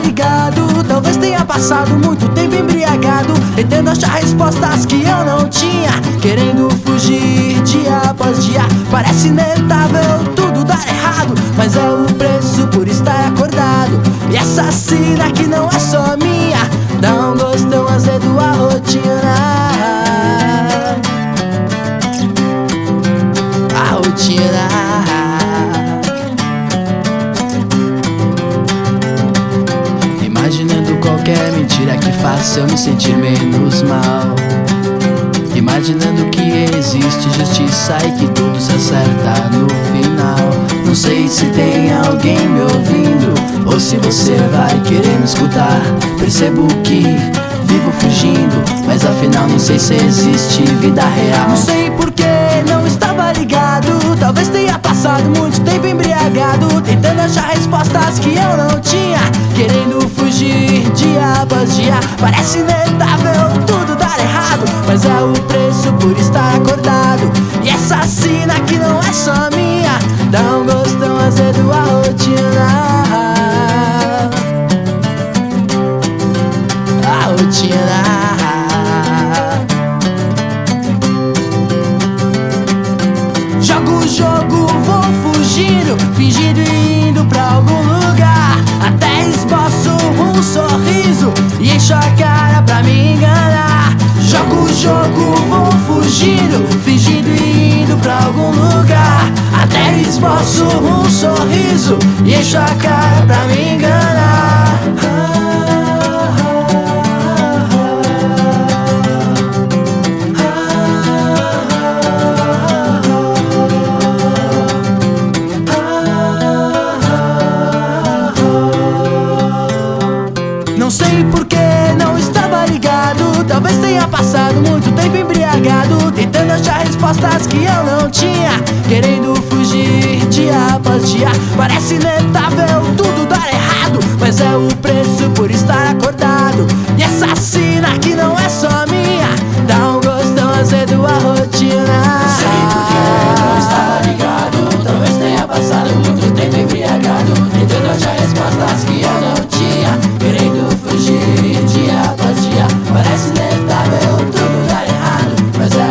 ligado. Talvez tenha passado muito tempo embriagado, tentando achar respostas que eu não tinha. Querendo fugir dia após dia. Parece inevitável tudo dar errado, mas é o preço por estar acordado. E essa sina que não é só minha, dá um gostão azedo a rotina. A rotina. Qualquer mentira que faça eu me sentir menos mal. Imaginando que existe justiça e que tudo se acerta no final. Não sei se tem alguém me ouvindo ou se você vai querer me escutar. Percebo que vivo fugindo, mas afinal não sei se existe vida real. Não sei porque não estava ligado. Talvez tenha passado muito tempo embriagado, tentando achar respostas que eu não Parece inevitável tudo dar errado, mas é o preço por estar acordado. E essa sina que não é só minha, dá um gostão azedo a rotina. A rotina. Jogo o jogo, vou fugindo, fingindo e indo pra algum lugar. Até esboço um sorriso e encho a cara pra me enganar. Jogo o jogo, vou fugindo, fingindo e indo pra algum lugar. Até esboço um sorriso e encho a cara pra me enganar. Porque não estava ligado. Talvez tenha passado muito tempo embriagado, tentando achar respostas que eu não tinha. Querendo fugir dia após dia. Parece inevitável tudo dar errado, mas é o preço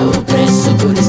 o preço por estar